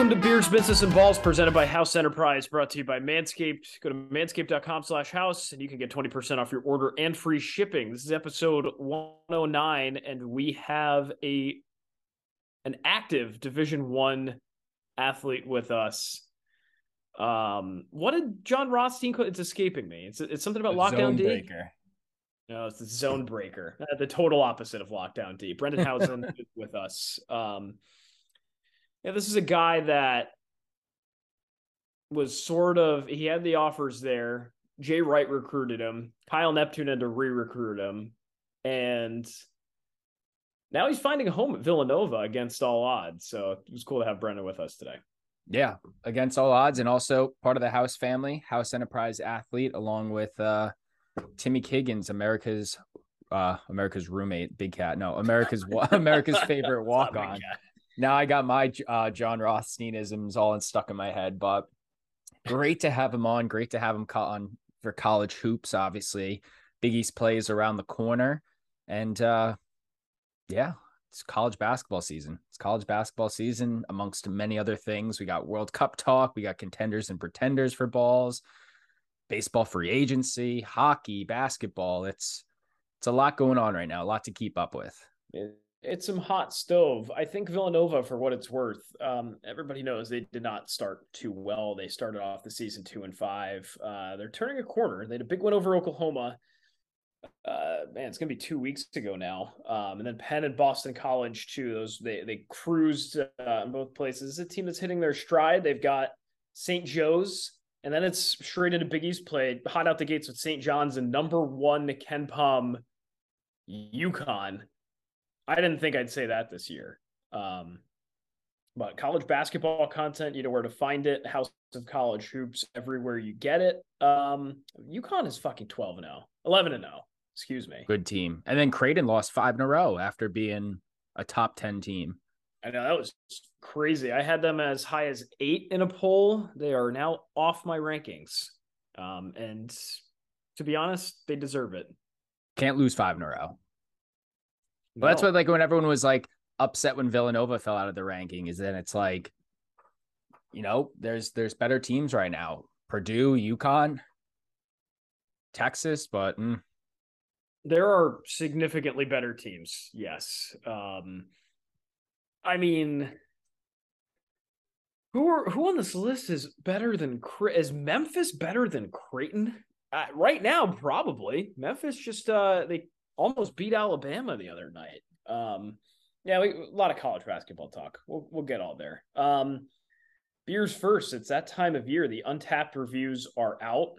Welcome to Beards, Business, and Balls, presented by House Enterprise, brought to you by Manscaped. Go to manscaped.com slash house, and you can get 20% off your order and free shipping. This is episode 109, and we have a an active Division One athlete with us. Um, what did Jon Rothstein call It's escaping me. It's it's something about The lockdown zone D. breaker. No, it's the zone breaker. Uh, the total opposite of lockdown D. Brendan Hausen with us. Um, yeah, this is a guy that was sort of he had the offers there. Jay Wright recruited him. Kyle Neptune had to re-recruit him, and now he's finding a home at Villanova against all odds. So it was cool to have Brendan with us today. Yeah, against all odds, and also part of the House family, House Enterprise athlete, along with uh, Timmy Kiggins, America's uh, America's roommate, Big Cat. No, America's America's favorite walk on. Now I got my uh, Jon Rothsteinisms all stuck in my head, but great to have him on. Great to have him caught on for college hoops. Obviously, Big East plays around the corner, and uh, yeah, it's college basketball season. It's college basketball season amongst many other things. We got World Cup talk. We got contenders and pretenders for balls, baseball free agency, hockey, basketball. It's it's a lot going on right now. A lot to keep up with. It- It's some hot stove. I think Villanova, for what it's worth, um, everybody knows they did not start too well. They started off the season two and five. Uh, they're turning a corner. They had a big win over Oklahoma. Uh, man, it's gonna be two weeks ago now. Um, and then Penn and Boston College too. Those they they cruised uh, in both places. It's a team that's hitting their stride. They've got St. Joe's, and then it's straight into Big East play. Hot out the gates with St. John's and number one KenPom, UConn. I didn't think I'd say that this year. Um, but college basketball content, you know where to find it. House of College Hoops everywhere you get it. Um, UConn is fucking 12 and 0, 11 and 0. Excuse me. Good team. And then Creighton lost five in a row after being a top 10 team. I know that was crazy. I had them as high as eight in a poll. They are now off my rankings. Um, and to be honest, they deserve it. Can't lose five in a row. That's No. what like when everyone was like upset when Villanova fell out of the ranking, is then it's like, you know, there's there's better teams right now. Purdue, UConn, Texas, but mm, there are significantly better teams. Yes. Um, I mean, who are who on this list is better than is Memphis better than Creighton? Uh, right now, probably Memphis. Just uh, they almost beat Alabama the other night. Um, yeah, we, a lot of college basketball talk. We'll we'll get all there. Um, beers first. It's that time of year. The Untappd reviews are out.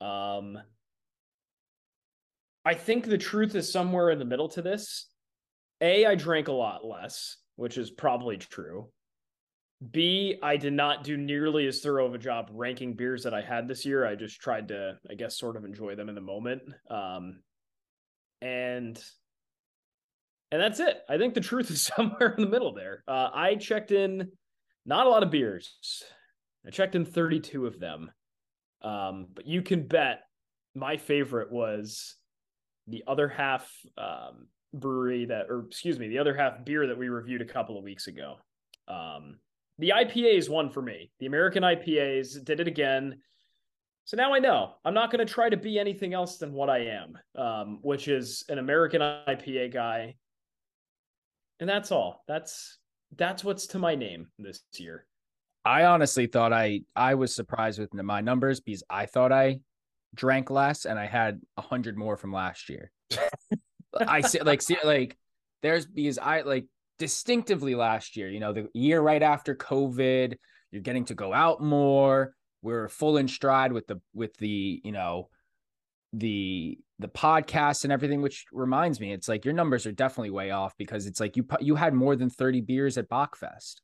Um, I think the truth is somewhere in the middle to this. A, I drank a lot less, which is probably true. B, I did not do nearly as thorough of a job ranking beers that I had this year. I just tried to, I guess, sort of enjoy them in the moment. Um, and and that's it. I think the truth is somewhere in the middle there. Uh, I checked in not a lot of beers. I checked in 32 of them. Um, but you can bet my favorite was the other half um, brewery that, or excuse me, the other half beer that we reviewed a couple of weeks ago. Um, the IPAs won for me. The American IPAs did it again. So now I know I'm not going to try to be anything else than what I am, um, which is an American IPA guy. And that's all. That's that's what's to my name this year. I honestly thought I I was surprised with my numbers because I thought I drank less and I had a hundred more from last year. I see like see like there's because I like distinctively last year, you know, the year right after COVID, you're getting to go out more. We're full in stride with the with the, you know, the the podcast and everything which reminds me it's like your numbers are definitely way off because it's like you you had more than 30 beers at Bachfest.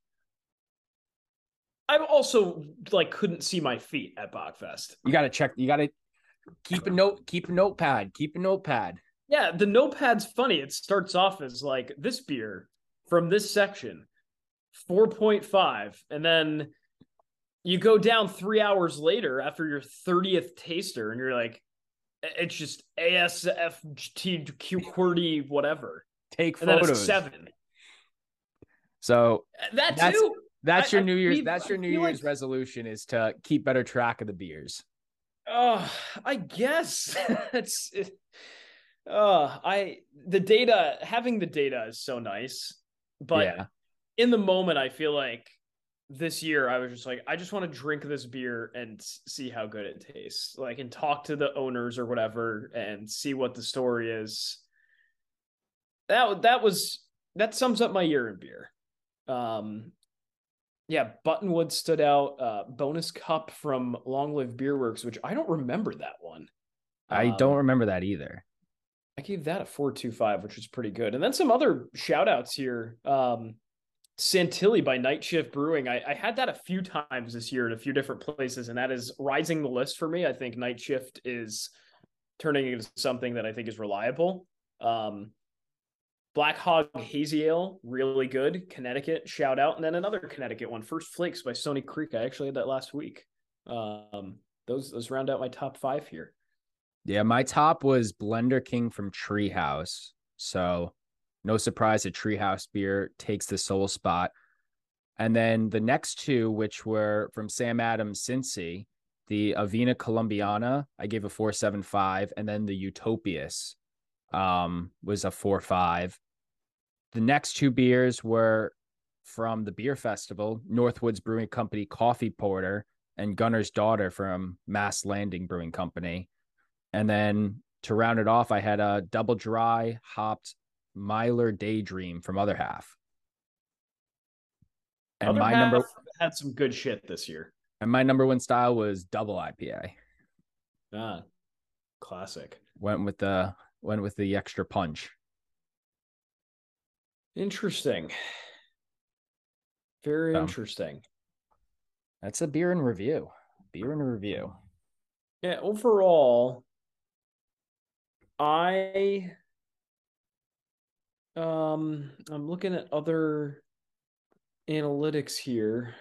I also like couldn't see my feet at Bachfest. You got to check you got to keep a note keep a notepad, keep a notepad. Yeah, the notepad's funny. It starts off as like this beer from this section, 4.5. And then you go down three hours later after your 30th taster, and you're like, it's just ASFT whatever. Take And photos. seven. So That That's- too. That's your I New Year's. That's your New Year's like- resolution is to keep better track of the beers. Oh, I guess it's. It, uh, I the data having the data is so nice, but yeah, in the moment, I feel like this year I was just like, I just want to drink this beer and see how good it tastes, like, and talk to the owners or whatever, and see what the story is. That that was that sums up my year in beer. Um, yeah, Buttonwood stood out. Uh, bonus cup from Long Live Beer Works, which I don't remember that one. I Um, don't remember that either. I gave that a 425, which was pretty good. And then some other shout outs here. Um, Santilli by Night Shift Brewing. I, I had that a few times this year in a few different places, and that is rising the list for me. I think Night Shift is turning into something that I think is reliable. Um, Black Hog Hazy Ale, really good. Connecticut, shout out. And then another Connecticut one, First Flakes by Stony Creek. I actually had that last week. Um, those those round out my top five here. Yeah, my top was Blender King from Treehouse. So no surprise that Treehouse beer takes the sole spot. And then the next two, which were from Sam Adams Cincy, the Avena Colombiana, I gave a 475, and then the Utopias um was a 4-5. The next two beers were from the beer festival, Northwoods Brewing Company Coffee Porter and Gunner's Daughter from Mast Landing Brewing Company. And then to round it off, I had a double dry hopped Myler Daydream from Other Half. And Other my half number had some good shit this year. and my number one style was double IPA. Ah, classic. Went with the went with the extra punch. Interesting. Very interesting. That's a beer in review. Beer in review. Yeah, overall, I um I'm looking at other analytics here.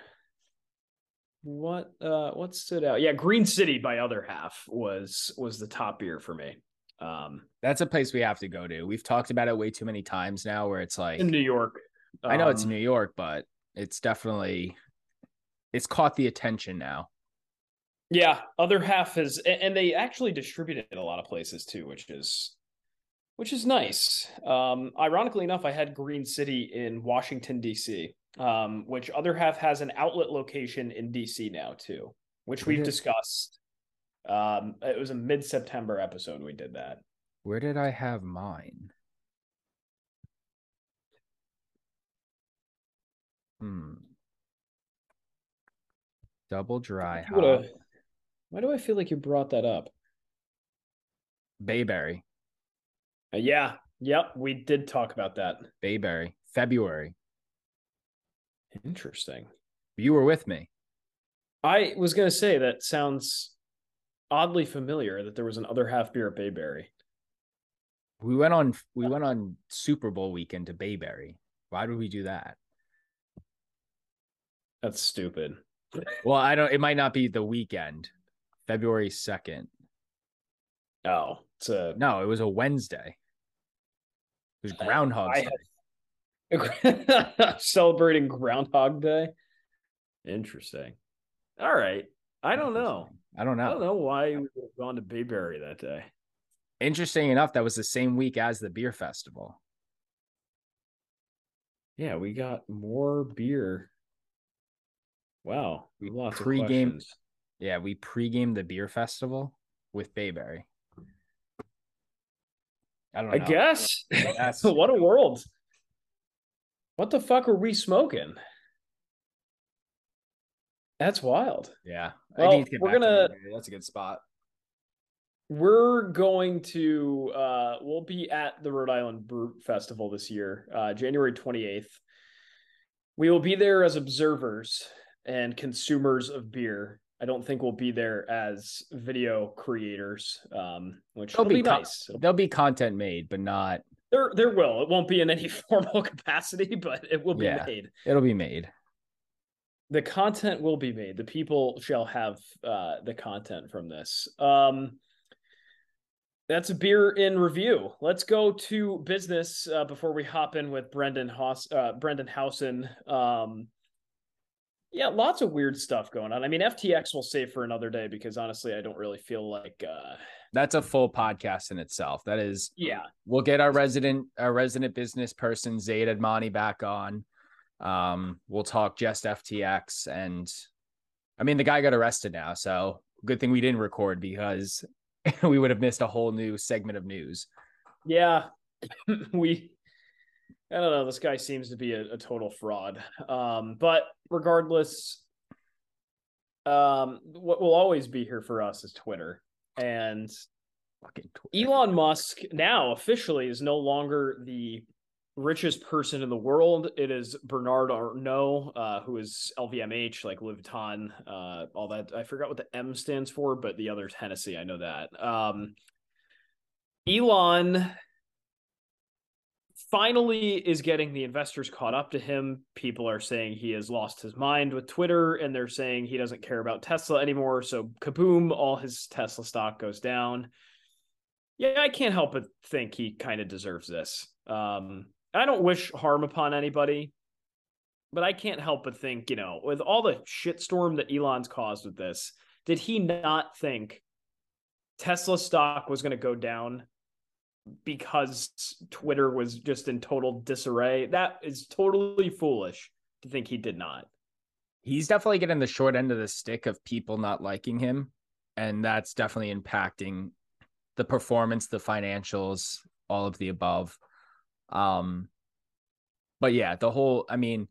What uh what stood out? Yeah, Green City by other half was was the top beer for me. Um That's a place we have to go to. We've talked about it way too many times now where it's like in New York. I know it's Um, New York, but it's definitely it's caught the attention now. Yeah, other half is, and they actually distribute it in a lot of places too, which is, which is nice. Um, ironically enough, I had Green City in Washington D.C., um, which other half has an outlet location in D.C. now too, which we've discussed. Um, it was a mid-September episode we did that. Where did I have mine? Hmm. Double dry hop. Why do I feel like you brought that up? Bayberry. Uh, yeah, yep, we did talk about that. Bayberry. February. Interesting. You were with me. I was gonna say that sounds oddly familiar that there was an other half beer at Bayberry. We went on we went on Super Bowl weekend to Bayberry. Why did we do that? That's stupid. Well, I don't it might not be the weekend. February 2nd. Oh, it's a No, it was a Wednesday. It was Groundhog I Day. had- celebrating Groundhog Day. Interesting. All right. I don't know. I don't know. I don't know why we would have gone to Bayberry that day. Interesting enough, that was the same week as the beer festival. Yeah, we got more beer. Wow, We lost pre-game- Yeah, we pre-gamed the beer festival with Bayberry. I don't know. I guess. That's- what a world. What the fuck are we smoking? That's wild. Yeah. Well, I need to get we're back to gonna- That's a good spot. We're going to uh we'll be at the Rhode Island Brew Festival this year, uh January 28th. We will be there as observers and consumers of beer. I don't think we'll be there as video creators, um, which There'll will be nice. There'll be content made, but not There, there will. It won't be in any formal capacity, but it will be Yeah. made. it'll be made. the content will be made the people shall have uh the content from this um that's a beer in review let's go to business uh, before we hop in with brendan Haus- uh, brendan hausen um Yeah, lots of weird stuff going on. I mean, FTX will save for another day because honestly, I don't really feel like uh that's a full podcast in itself. That is yeah. We'll get our resident our resident business person Zaid Admani back on. Um, we'll talk just FTX and I mean the guy got arrested now, so good thing we didn't record because we would have missed a whole new segment of news. Yeah. we I don't know. This guy seems to be a, a total fraud. Um, but regardless, um, what will always be here for us is Twitter. And Fucking Twitter. Elon Musk now officially is no longer the richest person in the world. It is Bernard Arnault, uh, who is LVMH, like Louis Vuitton, uh, all that. I forgot what the M stands for, but the other Hennessy, I know that. Um, Elon finally is getting the investors caught up to him. People are saying he has lost his mind with Twitter and they're saying he doesn't care about Tesla anymore. So, kaboom, all his Tesla stock goes down. Yeah, I can't help but think he kind of deserves this. Um, I don't wish harm upon anybody, but I can't help but think, you know, with all the shitstorm that Elon's caused with this, did he not think Tesla stock was going to go down because Twitter was just in total disarray. That is totally foolish to think he did not. He's definitely getting the short end of the stick of people not liking him. And that's definitely impacting the performance, the financials, all of the above. Um, but yeah, the whole, I mean,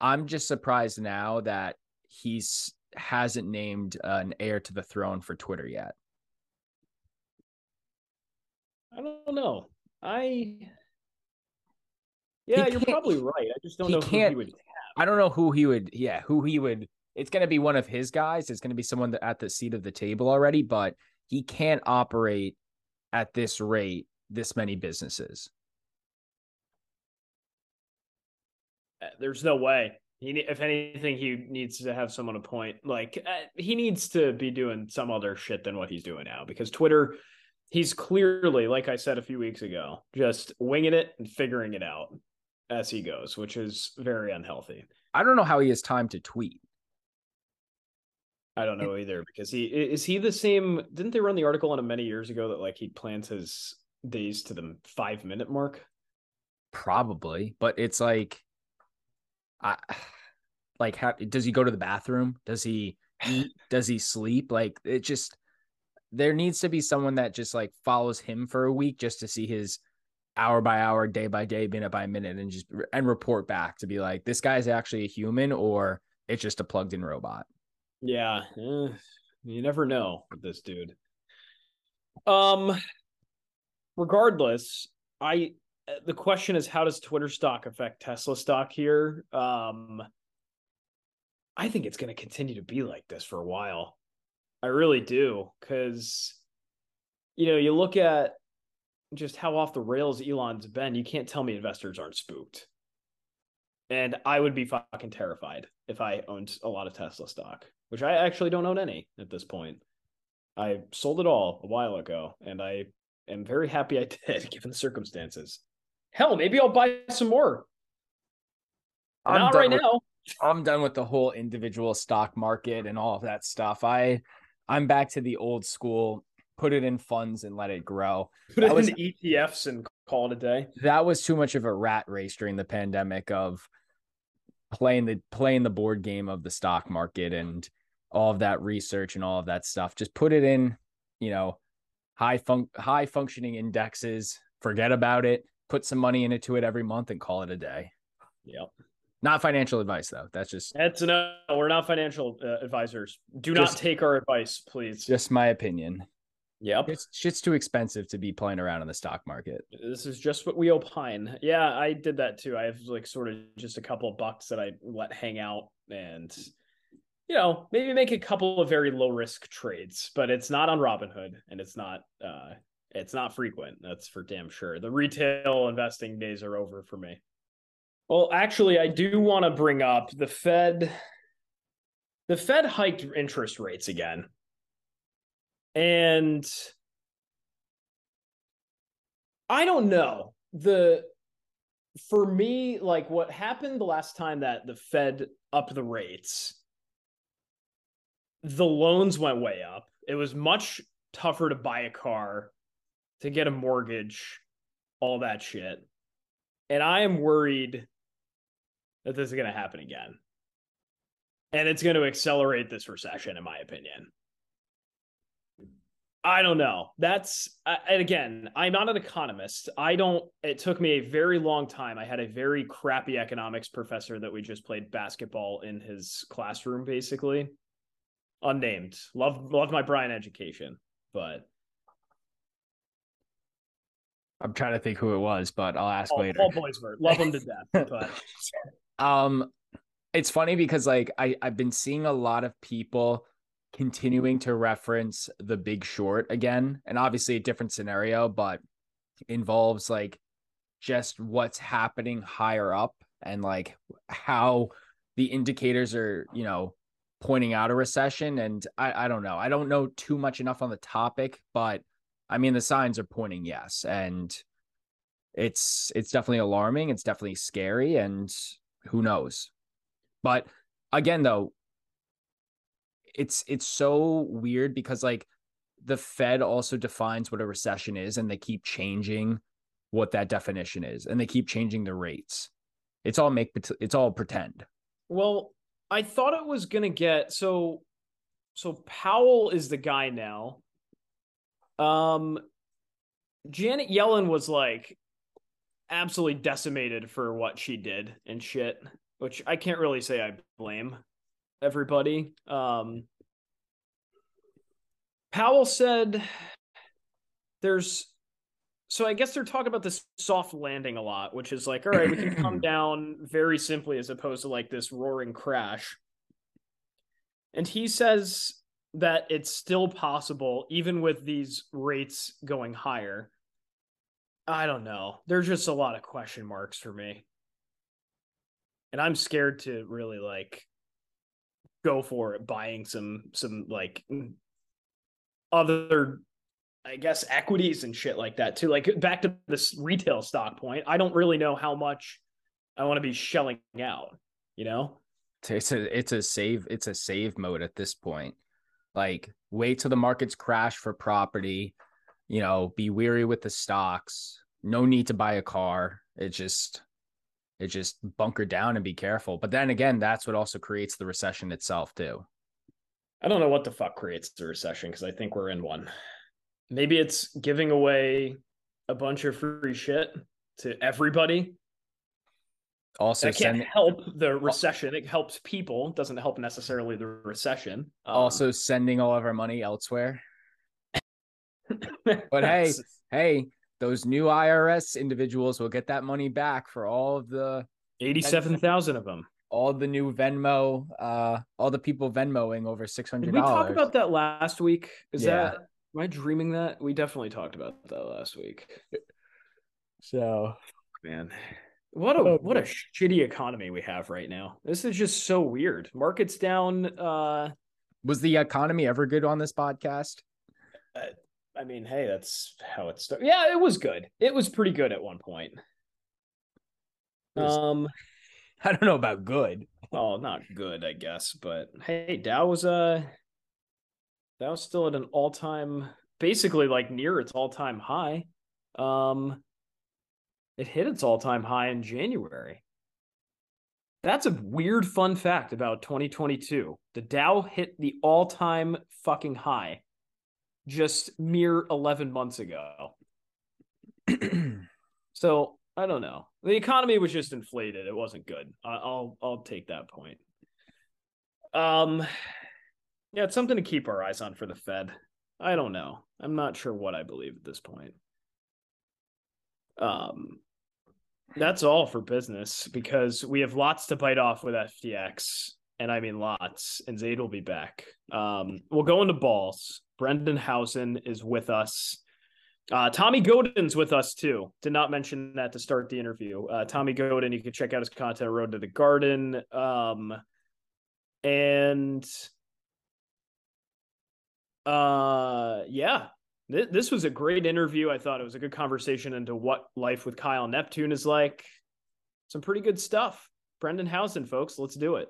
I'm just surprised now that he's hasn't named an heir to the throne for Twitter yet. I don't know. I yeah, you're probably right. I just don't know who he would. Have. I don't know who he would. Yeah, who he would. It's going to be one of his guys. It's going to be someone that at the seat of the table already, but he can't operate at this rate this many businesses. Uh, there's no way. He, if anything, he needs to have someone appoint. Like uh, he needs to be doing some other shit than what he's doing now because Twitter he's clearly, like I said a few weeks ago, just winging it and figuring it out as he goes, which is very unhealthy. I don't know how he has time to tweet. I don't know either because he is he the same. Didn't they run the article on him many years ago that like he plans his days to the five minute mark? Probably, but it's like, I like how does he go to the bathroom? Does he eat? does he sleep? Like it just there needs to be someone that just like follows him for a week just to see his hour by hour, day by day, minute by minute, and just and report back to be like, this guy's actually a human or it's just a plugged in robot. Yeah, eh, you never know with this dude. Um, regardless, I the question is how does Twitter stock affect Tesla stock here? Um, I think it's going to continue to be like this for a while. I really do. Cause, you know, you look at just how off the rails Elon's been, you can't tell me investors aren't spooked. And I would be fucking terrified if I owned a lot of Tesla stock, which I actually don't own any at this point. I sold it all a while ago, and I am very happy I did, given the circumstances. Hell, maybe I'll buy some more. I'm Not right with, now. I'm done with the whole individual stock market and all of that stuff. I I'm back to the old school. Put it in funds and let it grow. Put it was, in ETFs and call it a day. That was too much of a rat race during the pandemic of playing the playing the board game of the stock market and all of that research and all of that stuff. Just put it in, you know, high fun high functioning indexes. Forget about it. Put some money into it every month and call it a day. Yep. Not financial advice, though. That's just that's no. We're not financial uh, advisors. Do just, not take our advice, please. Just my opinion. Yep, it's shit's too expensive to be playing around in the stock market. This is just what we opine. Yeah, I did that too. I have like sort of just a couple of bucks that I let hang out, and you know maybe make a couple of very low risk trades, but it's not on Robinhood, and it's not uh it's not frequent. That's for damn sure. The retail investing days are over for me. Well, actually, I do want to bring up the Fed. The Fed hiked interest rates again. And I don't know. The for me, like what happened the last time that the Fed upped the rates, the loans went way up. It was much tougher to buy a car, to get a mortgage, all that shit. And I am worried that this is going to happen again. And it's going to accelerate this recession, in my opinion. I don't know. That's and again, I'm not an economist. I don't. It took me a very long time. I had a very crappy economics professor that we just played basketball in his classroom, basically. Unnamed. Love loved my Bryant education, but I'm trying to think who it was, but I'll ask Paul, later. Paul Boisvert, love him to death. But um, it's funny because like I I've been seeing a lot of people continuing to reference the big short again and obviously a different scenario but involves like just what's happening higher up and like how the indicators are you know pointing out a recession and i i don't know i don't know too much enough on the topic but i mean the signs are pointing yes and it's it's definitely alarming it's definitely scary and who knows but again though it's it's so weird because like the Fed also defines what a recession is and they keep changing what that definition is and they keep changing the rates. It's all make it's all pretend. Well, I thought it was to get so so Powell is the guy now. Um Janet Yellen was like absolutely decimated for what she did and shit, which I can't really say I blame everybody. Um, Powell said there's so I guess they're talking about this soft landing a lot, which is like, all right, we can come down very simply as opposed to like this roaring crash. And he says that it's still possible, even with these rates going higher. I don't know. There's just a lot of question marks for me. And I'm scared to really like go for it buying some some like mm, other I guess equities and shit like that too. Like back to this retail stock point, I don't really know how much I want to be shelling out, you know? It's a it's a save it's a save mode at this point. Like wait till the markets crash for property, you know, be weary with the stocks. No need to buy a car. It just it just bunker down and be careful. But then again, that's what also creates the recession itself too. I don't know what the fuck creates the recession because I think we're in one. Maybe it's giving away a bunch of free shit to everybody. Also, that can't send... help the recession. It helps people. It doesn't help necessarily the recession. Um, also, sending all of our money elsewhere. but hey, hey, those new IRS individuals will get that money back for all of the 87,000 of them. All the new Venmo, uh, all the people Venmoing over six hundred. Did we talk about that last week? Is yeah. that am I dreaming that? We definitely talked about that last week. So, man, what a oh, what a shitty economy we have right now. This is just so weird. Markets down. Uh, was the economy ever good on this podcast? Uh, I mean, hey, that's how it started. Yeah, it was good. It was pretty good at one point. Was, um, I don't know about good. Oh, not good, I guess. But hey, Dow was uh Dow was still at an all time, basically like near its all time high. Um, it hit its all time high in January. That's a weird fun fact about 2022. The Dow hit the all time fucking high just mere 11 months ago. so I don't know. The economy was just inflated. It wasn't good. I'll I'll take that point. Um, yeah, it's something to keep our eyes on for the Fed. I don't know. I'm not sure what I believe at this point. Um, that's all for business because we have lots to bite off with FTX, and I mean lots. And Zaid will be back. Um, we'll go into balls. Brendan Hausen is with us. Uh, Tommy Godin's with us too. Did not mention that to start the interview. Uh, Tommy Godin, you can check out his content, Road to the Garden. Um, and uh, yeah, th- this was a great interview. I thought it was a good conversation into what life with Kyle Neptune is like. some pretty good stuff. Brendan Hausen, folks, let's do it.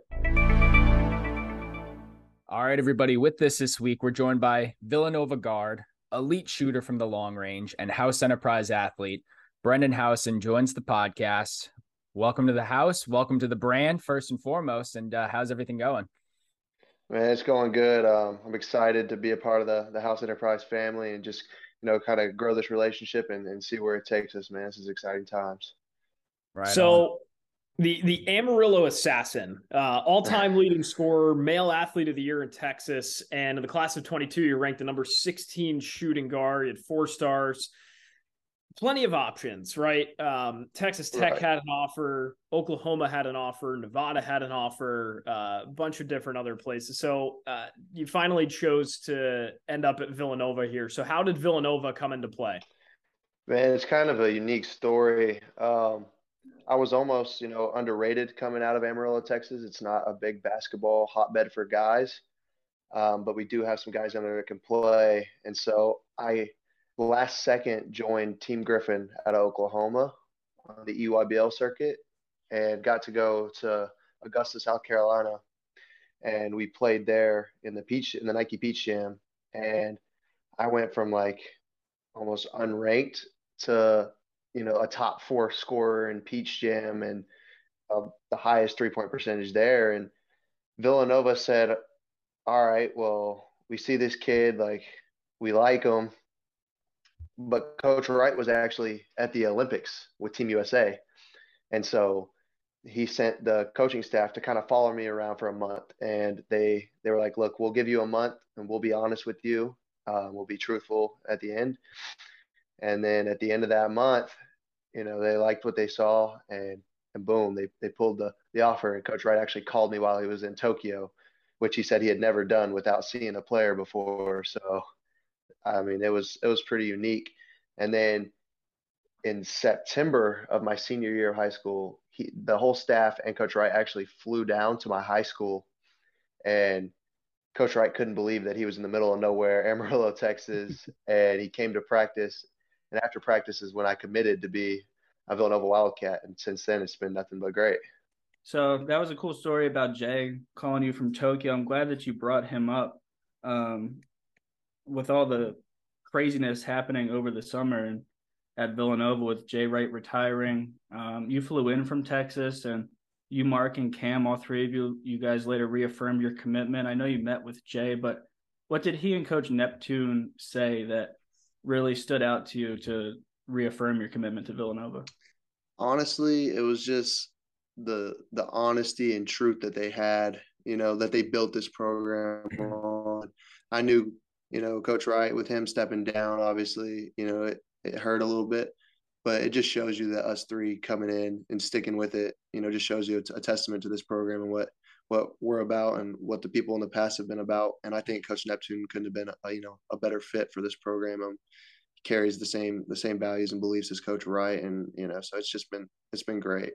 All right, everybody. With this this week, we're joined by Villanova guard, elite shooter from the long range, and House Enterprise athlete. Brendan Hausen joins the podcast. Welcome to the house. Welcome to the brand, first and foremost. And uh, how's everything going? Man, it's going good. Um, I'm excited to be a part of the the House Enterprise family and just you know kind of grow this relationship and, and see where it takes us. Man, this is exciting times. Right. So. On the the Amarillo assassin, uh, all time leading scorer, male athlete of the year in Texas, and in the class of 22, you're ranked the number 16 shooting guard. at four stars. Plenty of options, right? Um, Texas Tech right. had an offer, Oklahoma had an offer, Nevada had an offer, uh, a bunch of different other places. So uh, you finally chose to end up at Villanova here. So how did Villanova come into play? Man, it's kind of a unique story. Um, I was almost, you know, underrated coming out of Amarillo, Texas. It's not a big basketball hotbed for guys, um, but we do have some guys down there that can play. And so I, last second, joined Team Griffin out of Oklahoma on the EYBL circuit and got to go to Augusta, South Carolina. And we played there in the Peach in the Nike Peach Jam. And I went from like almost unranked to you know, a top four scorer in Peach Jam and uh, the highest three point percentage there. And Villanova said, All right, well, we see this kid, like, we like him. But Coach Wright was actually at the Olympics with Team USA. And so he sent the coaching staff to kind of follow me around for a month. And they, they were like, Look, we'll give you a month and we'll be honest with you. Uh, we'll be truthful at the end. And then at the end of that month, you know, they liked what they saw and and boom, they they pulled the the offer. And Coach Wright actually called me while he was in Tokyo, which he said he had never done without seeing a player before. So, I mean, it was it was pretty unique. And then in September of my senior year of high school, he, the whole staff and Coach Wright actually flew down to my high school, and Coach Wright couldn't believe that he was in the middle of nowhere, Amarillo, Texas, and he came to practice and after practice is when I committed to be a Villanova Wildcat. And since then, it's been nothing but great. So that was a cool story about Jay calling you from Tokyo. I'm glad that you brought him up. Um, with all the craziness happening over the summer and at Villanova with Jay Wright retiring, um, you flew in from Texas and you, Mark, and Cam, all three of you, you guys later reaffirmed your commitment. I know you met with Jay, but what did he and Coach Neptune say that really stood out to you to reaffirm your commitment to Villanova? Honestly, it was just the the honesty and truth that they had, you know, that they built this program on. I knew, you know, Coach Wright with him stepping down, obviously, you know, it, it hurt a little bit, but it just shows you that us three coming in and sticking with it, you know, just shows you a, a testament to this program and what what we're about and what the people in the past have been about. And I think Coach Neptune couldn't have been, a, you know, a better fit for this program. Um, carries the same the same values and beliefs as Coach Wright, and you know, so it's just been it's been great.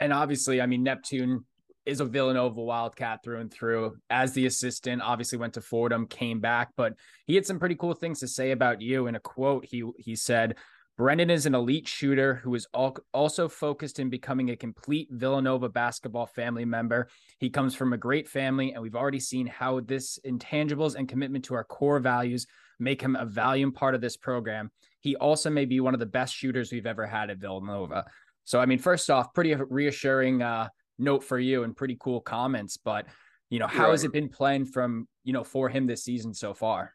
And obviously, I mean, Neptune is a Villanova Wildcat through and through. As the assistant, obviously went to Fordham, came back, but he had some pretty cool things to say about you. In a quote, he he said, Brendan is an elite shooter who is also focused in becoming a complete Villanova basketball family member. He comes from a great family, and we've already seen how this intangibles and commitment to our core values make him a valiant part of this program. He also may be one of the best shooters we've ever had at Villanova. So, I mean, first off, pretty reassuring uh, note for you and pretty cool comments. But, you know, how right. has it been playing from, you know, for him this season so far?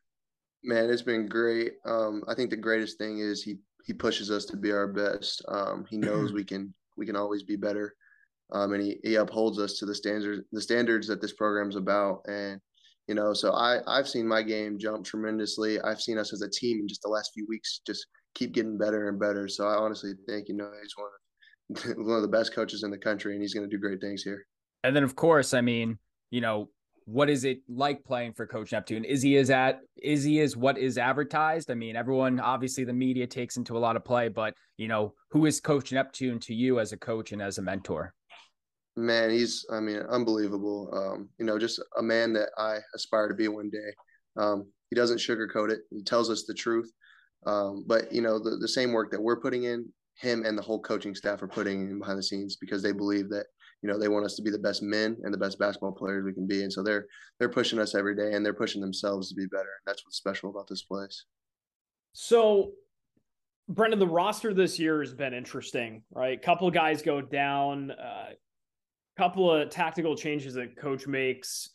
Man, it's been great. Um, I think the greatest thing is he he pushes us to be our best. Um, he knows we can we can always be better, um, and he, he upholds us to the standards the standards that this program's about. And you know, so I I've seen my game jump tremendously. I've seen us as a team in just the last few weeks just keep getting better and better. So I honestly think you know he's one of one of the best coaches in the country, and he's going to do great things here. And then of course, I mean, you know, what is it like playing for Coach Neptune? Is he is at is he is what is advertised? I mean, everyone obviously the media takes into a lot of play, but you know, who is Coach Neptune to you as a coach and as a mentor? Man, he's I mean, unbelievable. Um, you know, just a man that I aspire to be one day. Um, he doesn't sugarcoat it. He tells us the truth. Um, but you know, the, the same work that we're putting in, him and the whole coaching staff are putting behind the scenes because they believe that you know they want us to be the best men and the best basketball players we can be. And so they're they're pushing us every day and they're pushing themselves to be better. And that's what's special about this place. So brendan the roster this year has been interesting right? Couple guys go down a uh, couple of tactical changes that coach makes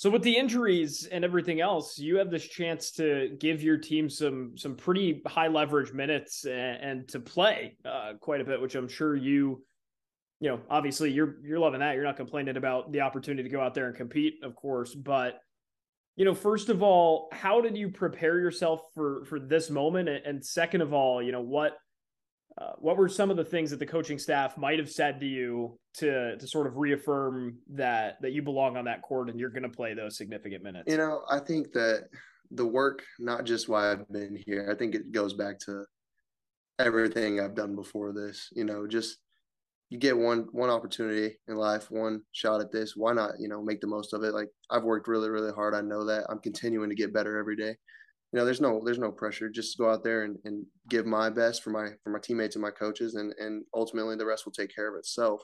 so with the injuries and everything else, you have this chance to give your team some some pretty high leverage minutes and, and to play uh, quite a bit, which I'm sure you, you know, obviously you're you're loving that. You're not complaining about the opportunity to go out there and compete, of course, but you know, first of all, how did you prepare yourself for for this moment, and second of all, you know, what uh, what were some of the things that the coaching staff might have said to you to to sort of reaffirm that that you belong on that court and you're going to play those significant minutes? You know, I think that the work, not just why I've been here, I think it goes back to everything I've done before this. You know, just you get one one opportunity in life, one shot at this. Why not? You know, make the most of it. Like I've worked really, really hard. I know that I'm continuing to get better every day you know, there's no there's no pressure. Just go out there and, and give my best for my for my teammates and my coaches, and and ultimately the rest will take care of itself.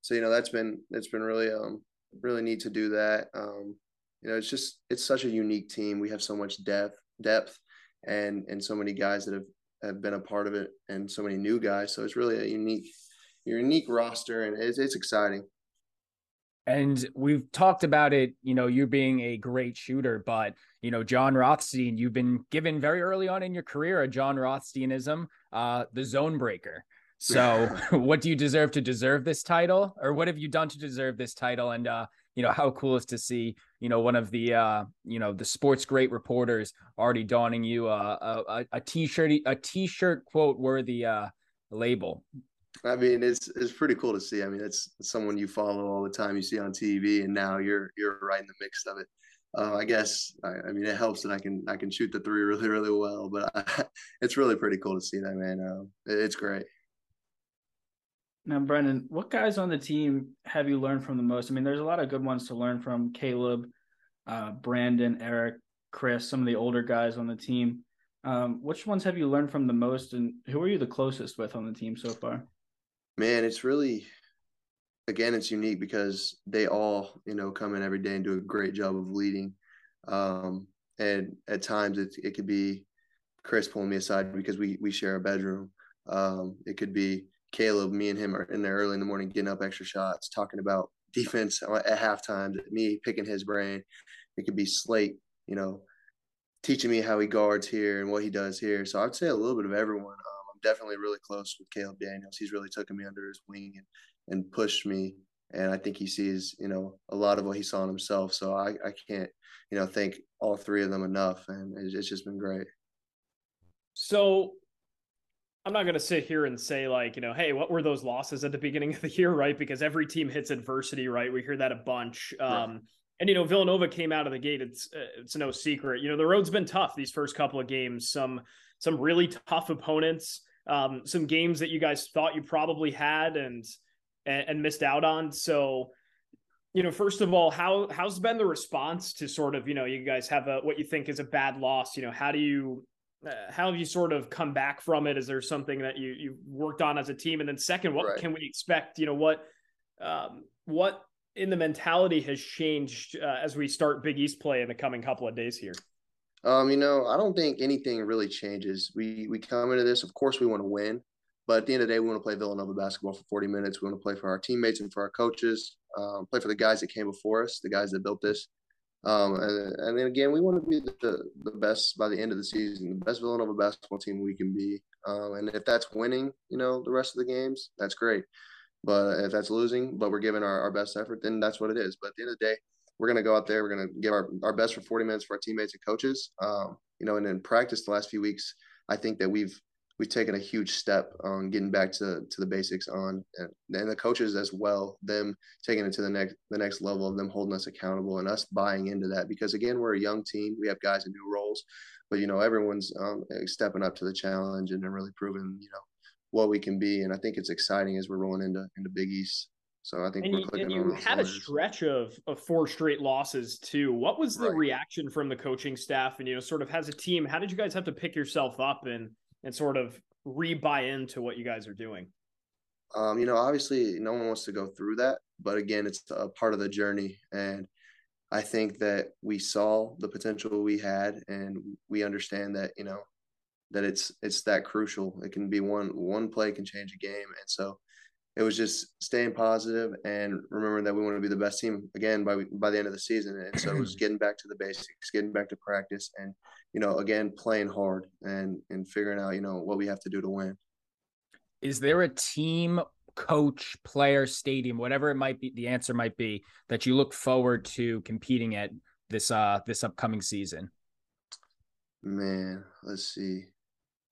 So you know that's been it's been really um really neat to do that. Um, you know, it's just it's such a unique team. We have so much depth depth, and and so many guys that have have been a part of it, and so many new guys. So it's really a unique unique roster, and it's it's exciting. And we've talked about it, you know, you being a great shooter, but you know, Jon Rothstein, you've been given very early on in your career a Jon Rothsteinism, uh, the zone breaker. So, what do you deserve to deserve this title, or what have you done to deserve this title? And uh, you know, how cool is to see, you know, one of the uh, you know, the sports great reporters already donning you a a, a t-shirt a t-shirt quote worthy uh label. I mean, it's it's pretty cool to see. I mean, it's, it's someone you follow all the time, you see on TV, and now you're you're right in the mix of it. Uh, I guess I, I, mean it helps that I can I can shoot the three really really well, but I, it's really pretty cool to see that man. Uh, it's great. Now, Brendan, what guys on the team have you learned from the most? I mean, there's a lot of good ones to learn from: Caleb, uh, Brandon, Eric, Chris, some of the older guys on the team. Um, which ones have you learned from the most, and who are you the closest with on the team so far? Man, it's really again, it's unique because they all, you know, come in every day and do a great job of leading. Um, and at times it, it could be Chris pulling me aside because we, we share a bedroom. Um, it could be Caleb, me and him are in there early in the morning, getting up extra shots, talking about defense at halftime, me picking his brain. It could be Slate, you know, teaching me how he guards here and what he does here. So I'd say a little bit of everyone. Um, I'm definitely really close with Caleb Daniels. He's really taken me under his wing and and pushed me. And I think he sees, you know, a lot of what he saw in himself. So I, I can't, you know, thank all three of them enough. And it's, it's just been great. So I'm not going to sit here and say like, you know, hey, what were those losses at the beginning of the year, right? Because every team hits adversity, right? We hear that a bunch. Um, and you know, Villanova came out of the gate. It's uh, it's no secret. You know, the road's been tough these first couple of games. Some some really tough opponents. Um, some games that you guys thought you probably had, and and, and missed out on. So, you know, first of all, how how's been the response to sort of you know you guys have a what you think is a bad loss? You know, how do you uh, how have you sort of come back from it? Is there something that you you worked on as a team? And then second, what right. can we expect? You know, what um, what in the mentality has changed uh, as we start Big East play in the coming couple of days here? Um, you know, I don't think anything really changes. We we come into this, of course, we want to win. But at the end of the day, we want to play Villanova basketball for 40 minutes. We want to play for our teammates and for our coaches, um, play for the guys that came before us, the guys that built this. Um, and, and, then again, we want to be the, the best by the end of the season, the best Villanova basketball team we can be. Um, and if that's winning, you know, the rest of the games, that's great. But if that's losing, but we're giving our, our best effort, then that's what it is. But at the end of the day, we're going to go out there. We're going to give our, our best for 40 minutes for our teammates and coaches. Um, you know, and in practice the last few weeks, I think that we've we've taken a huge step on getting back to, to the basics on and, and the coaches as well them taking it to the next the next level of them holding us accountable and us buying into that because again we're a young team we have guys in new roles but you know everyone's um, stepping up to the challenge and really proving you know what we can be and i think it's exciting as we're rolling into into big east so I think and you, and you had a stretch of, of four straight losses too. What was the right. reaction from the coaching staff? And you know, sort of as a team, how did you guys have to pick yourself up and and sort of re-buy into what you guys are doing? Um, you know, obviously, no one wants to go through that, but again, it's a part of the journey, and I think that we saw the potential we had, and we understand that you know that it's it's that crucial. It can be one one play can change a game, and so it was just staying positive and remembering that we want to be the best team again by by the end of the season. And so it was getting back to the basics, getting back to practice, and you know, again playing hard and and figuring out you know what we have to do to win. Is there a team, coach, player, stadium, whatever it might be, the answer might be that you look forward to competing at this uh this upcoming season? Man, let's see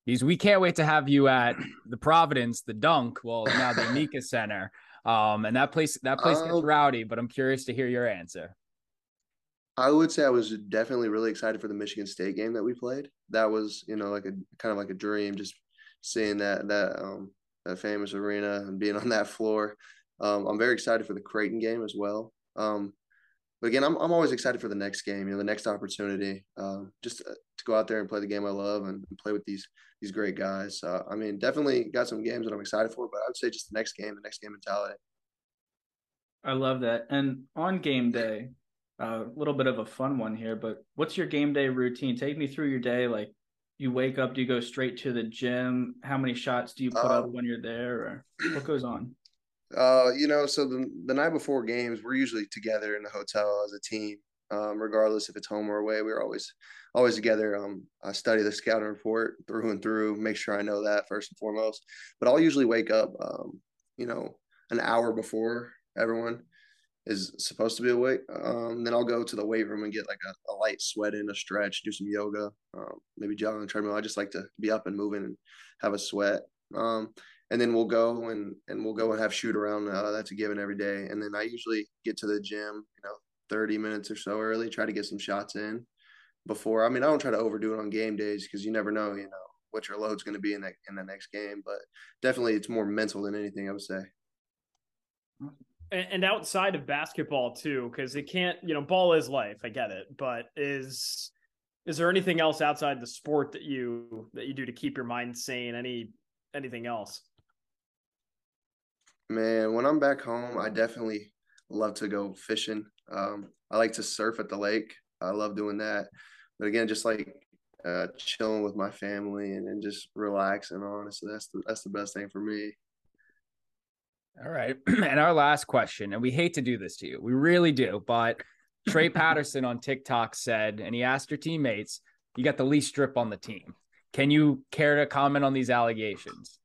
because we can't wait to have you at the Providence, the Dunk, well now the Amica Center. Um, and that place that place gets uh, rowdy, but I'm curious to hear your answer. I would say I was definitely really excited for the Michigan State game that we played. That was, you know, like a kind of like a dream, just seeing that that um, that famous arena and being on that floor. Um, I'm very excited for the Creighton game as well. Um, but again, I'm I'm always excited for the next game, you know, the next opportunity, um, just to, to, go out there and play the game I love and, and play with these these great guys. Uh, I mean, definitely got some games that I'm excited for, but I would say just the next game, the next game mentality. I love that. And on game day, a uh, little bit of a fun one here, but what's your game day routine? Take me through your day. Like, you wake up, do you go straight to the gym? How many shots do you put up um, when you're there, or what goes on? Uh, you know, so the the night before games, we're usually together in the hotel as a team, um, regardless if it's home or away. We're always always together. Um, I study the scouting report through and through, make sure I know that first and foremost. But I'll usually wake up, um, you know, an hour before everyone is supposed to be awake. Um, then I'll go to the weight room and get like a, a light sweat in, a stretch, do some yoga, um, maybe jog on the treadmill. I just like to be up and moving and have a sweat. Um, and then we'll go and and we'll go and have shoot around. Uh, that's a given every day. And then I usually get to the gym, you know, 30 minutes or so early, try to get some shots in before. I mean, I don't try to overdo it on game days because you never know, you know, what your load's going to be in that in the next game. But definitely, it's more mental than anything. I would say. And outside of basketball too, because it can't, you know, ball is life. I get it, but is is there anything else outside the sport that you that you do to keep your mind sane? Any anything else? Man, when I'm back home, I definitely love to go fishing. Um, I like to surf at the lake. I love doing that. But again, just like uh, chilling with my family and, and just relaxing, honestly, that's the, that's the best thing for me. All right. and our last question, and we hate to do this to you, we really do, but Trey Patterson on TikTok said, and he asked your teammates, you got the least drip on the team. Can you care to comment on these allegations?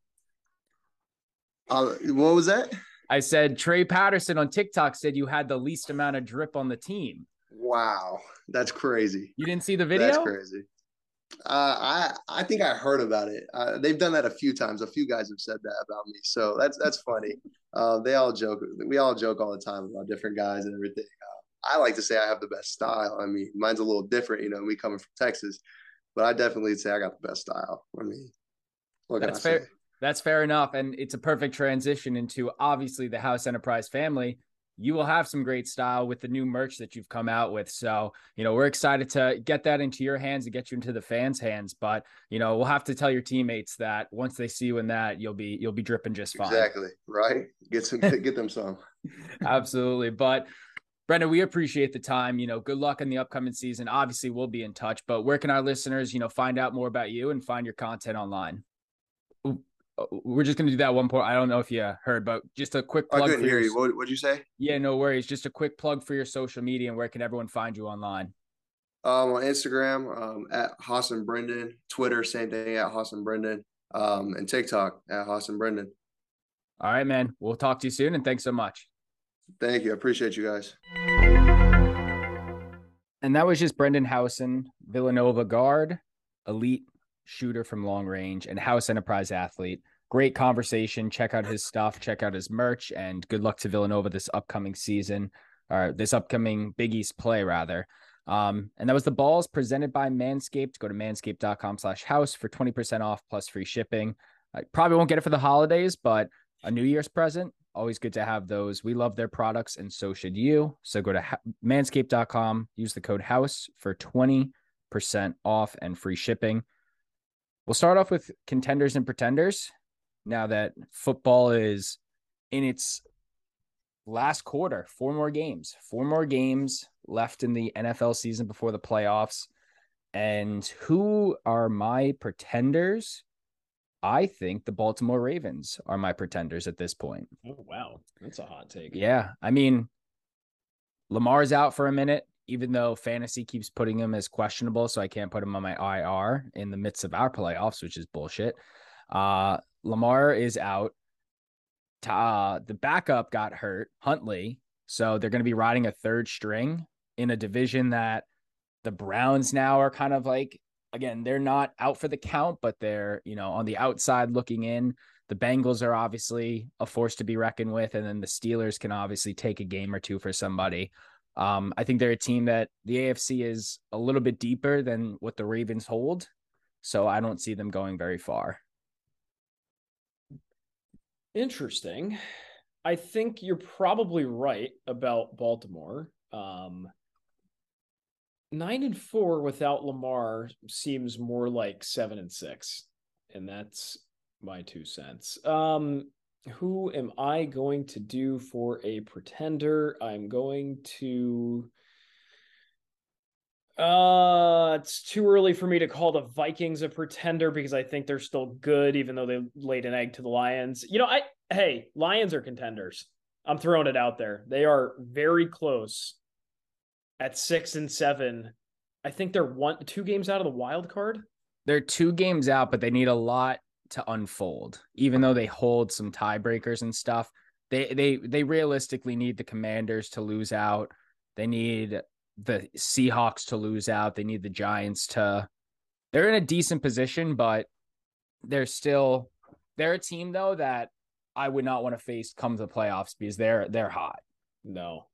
Uh, what was that? I said Trey Patterson on TikTok said you had the least amount of drip on the team. Wow, that's crazy. You didn't see the video? That's crazy. Uh, I I think I heard about it. Uh, they've done that a few times. A few guys have said that about me, so that's that's funny. Uh, they all joke. We all joke all the time about different guys and everything. Uh, I like to say I have the best style. I mean, mine's a little different, you know. Me coming from Texas, but I definitely say I got the best style. I mean, that's fair. Say? That's fair enough. And it's a perfect transition into obviously the House Enterprise family. You will have some great style with the new merch that you've come out with. So, you know, we're excited to get that into your hands and get you into the fans' hands. But, you know, we'll have to tell your teammates that once they see you in that, you'll be you'll be dripping just fine. Exactly. Right. Get some get them some. Absolutely. But Brendan, we appreciate the time. You know, good luck in the upcoming season. Obviously, we'll be in touch, but where can our listeners, you know, find out more about you and find your content online? We're just gonna do that one point. I don't know if you heard, but just a quick plug. I couldn't hear your, you. What would you say? Yeah, no worries. Just a quick plug for your social media and where can everyone find you online? Um, on Instagram um, at Hausen Brendan, Twitter same thing at Hausen Brendan, um, and TikTok at Hausen Brendan. All right, man. We'll talk to you soon, and thanks so much. Thank you. I appreciate you guys. And that was just Brendan Hausen, Villanova guard, elite shooter from long range, and House Enterprise athlete. Great conversation. Check out his stuff, check out his merch, and good luck to Villanova this upcoming season, or this upcoming Big East play, rather. Um, and that was the balls presented by Manscaped. Go to manscaped.com slash house for 20% off plus free shipping. I probably won't get it for the holidays, but a New Year's present, always good to have those. We love their products, and so should you. So go to ha- manscaped.com, use the code house for 20% off and free shipping. We'll start off with contenders and pretenders. Now that football is in its last quarter, four more games, four more games left in the NFL season before the playoffs. And who are my pretenders? I think the Baltimore Ravens are my pretenders at this point. Oh, wow. That's a hot take. Yeah. I mean, Lamar's out for a minute, even though fantasy keeps putting him as questionable. So I can't put him on my IR in the midst of our playoffs, which is bullshit. Uh, Lamar is out. Uh, the backup got hurt, Huntley. So they're going to be riding a third string in a division that the Browns now are kind of like, again, they're not out for the count, but they're, you know, on the outside looking in. The Bengals are obviously a force to be reckoned with. And then the Steelers can obviously take a game or two for somebody. Um, I think they're a team that the AFC is a little bit deeper than what the Ravens hold. So I don't see them going very far. Interesting. I think you're probably right about Baltimore. Um, nine and four without Lamar seems more like seven and six, and that's my two cents. Um, who am I going to do for a pretender? I'm going to uh, it's too early for me to call the Vikings a pretender because I think they're still good, even though they laid an egg to the Lions. You know, I hey, Lions are contenders. I'm throwing it out there. They are very close at six and seven. I think they're one two games out of the wild card. They're two games out, but they need a lot to unfold. Even though they hold some tiebreakers and stuff, they they they realistically need the Commanders to lose out. They need the Seahawks to lose out. They need the Giants to. They're in a decent position, but they're still they're a team though that I would not want to face come to the playoffs because they're they're hot. No,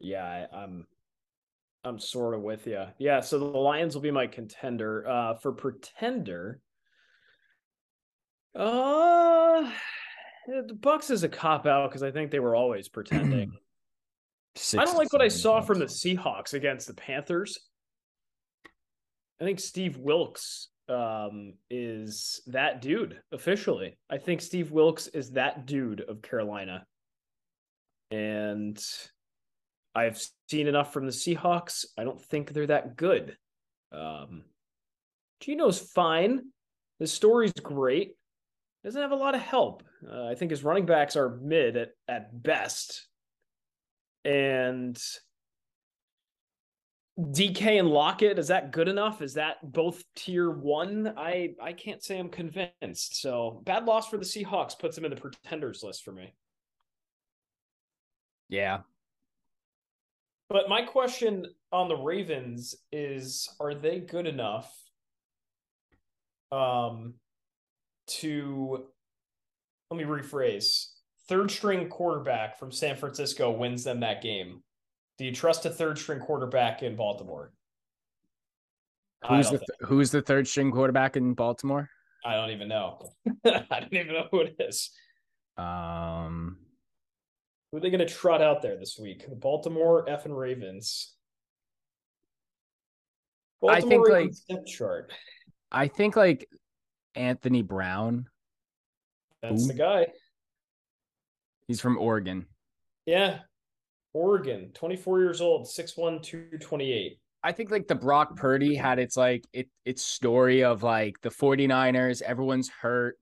yeah, I, I'm I'm sort of with you. Yeah, so the Lions will be my contender. Uh, for pretender, uh, the Bucks is a cop out because I think they were always pretending. I don't like what I saw from the Seahawks against the Panthers. I think Steve Wilks um, is that dude officially. I think Steve Wilks is that dude of Carolina. And I've seen enough from the Seahawks. I don't think they're that good. Um, Geno's fine. The story's great. Doesn't have a lot of help. Uh, I think his running backs are mid at, at best and DK and Lockett is that good enough? Is that both tier one? I I can't say I'm convinced. So bad loss for the Seahawks puts them in the pretenders list for me. Yeah. But my question on the Ravens is are they good enough um to let me rephrase third string quarterback from San Francisco wins them that game. Do you trust a third string quarterback in Baltimore? Who's the th- who's the third string quarterback in Baltimore? I don't even know. I don't even know who it is. Um, who are they going to trot out there this week? The Baltimore effing Ravens. Baltimore I think like chart. I think like Anthony Brown. That's Ooh. the guy. He's from Oregon. Yeah. Oregon, 24 years old, 6'1, 228. I think like the Brock Purdy had its like it its story of like the 49ers, everyone's hurt.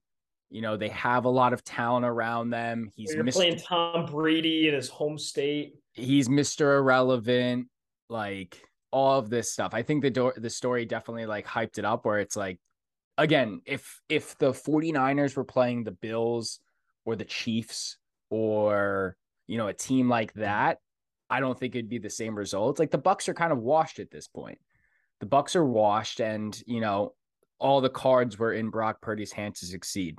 You know, they have a lot of talent around them. He's You're Mr. playing Tom Brady in his home state. He's Mr. Irrelevant, like all of this stuff. I think the door the story definitely like hyped it up where it's like again, if if the 49ers were playing the Bills or the Chiefs or you know a team like that, I don't think it'd be the same results. Like the Bucks are kind of washed at this point. The Bucks are washed, and you know all the cards were in Brock Purdy's hand to succeed.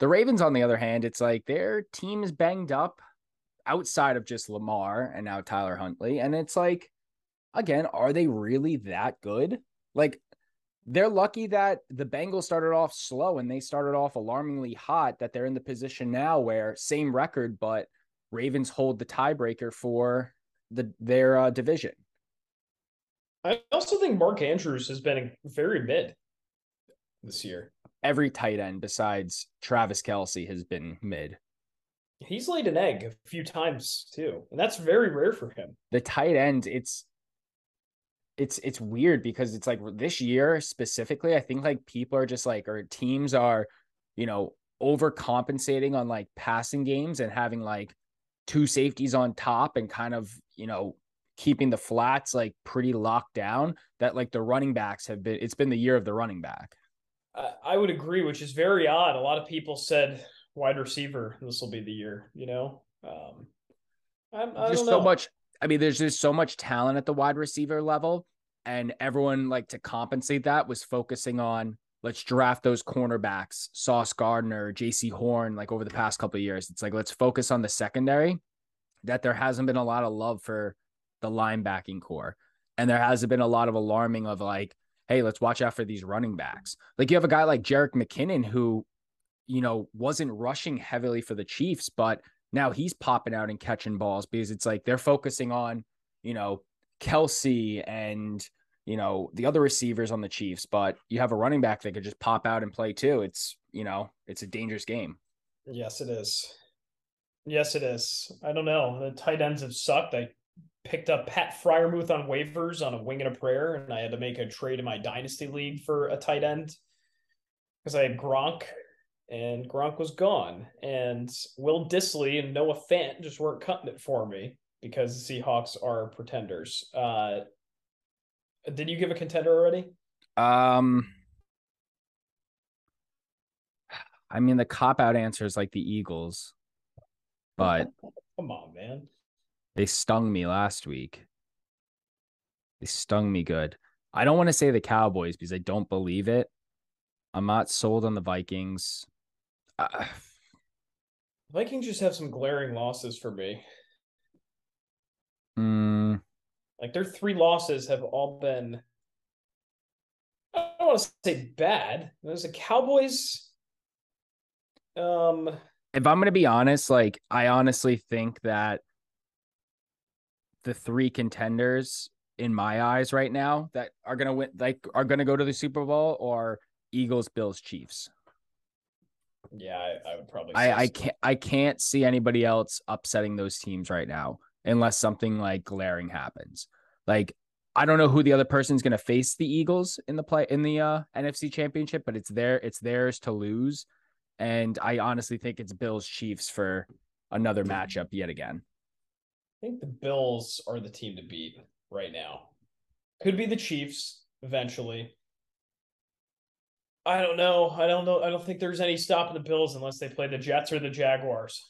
The Ravens, on the other hand, it's like their team is banged up outside of just Lamar and now Tyler Huntley. And it's like, again, are they really that good? Like, they're lucky that the Bengals started off slow and they started off alarmingly hot that they're in the position now where same record, but Ravens hold the tiebreaker for the their uh, division. I also think Mark Andrews has been very mid. this year. Every tight end besides Travis Kelce has been mid. He's laid an egg a few times too, and that's very rare for him. The tight end, it's it's it's weird because it's like this year specifically, I think like people are just like or teams are, you know, overcompensating on like passing games and having like two safeties on top and kind of, you know, keeping the flats like pretty locked down that like the running backs have been it's been the year of the running back. I would agree, which is very odd. A lot of people said wide receiver, this will be the year, you know? Um, I'm, I there's so much. I mean, there's just so much talent at the wide receiver level, and everyone like to compensate that was focusing on let's draft those cornerbacks, Sauce Gardner, Jaycee Horn, like over the past couple years. It's like let's focus on the secondary. That there hasn't been a lot of love for the linebacking core, and there hasn't been a lot of alarming of like, hey, let's watch out for these running backs. Like you have a guy like Jerick McKinnon who, you know, wasn't rushing heavily for the Chiefs, but now he's popping out and catching balls because it's like they're focusing on, you know, Kelce and you know the other receivers on the Chiefs, but you have a running back that could just pop out and play too. It's you know it's a dangerous game. Yes, it is. Yes, it is. I don't know. The tight ends have sucked. I picked up Pat Freiermuth on waivers on a wing and a prayer, and I had to make a trade in my dynasty league for a tight end because I had Gronk, and Gronk was gone, and Will Dissly and Noah Fant just weren't cutting it for me because the Seahawks are pretenders. Uh, did you give a contender already? Um, I mean, the cop out answer is like the Eagles, but come on, man, they stung me last week. They stung me good. I don't want to say the Cowboys because I don't believe it. I'm not sold on the Vikings. Uh, Vikings just have some glaring losses for me. Mm. Like their three losses have all been I don't want to say bad. There's the Cowboys. Um if I'm gonna be honest, like I honestly think that the three contenders in my eyes right now that are gonna win like are gonna go to the Super Bowl or Eagles, Bills, Chiefs. Yeah, I, I would probably I, I can't I can't see anybody else upsetting those teams right now unless something like glaring happens. Like I don't know who the other person's going to face the Eagles in the play in the uh, NFC Championship, but it's their it's theirs to lose, and I honestly think it's Bills Chiefs for another matchup yet again. I think the Bills are the team to beat right now. Could be the Chiefs eventually. I don't know. I don't know. I don't think there's any stopping the Bills unless they play the Jets or the Jaguars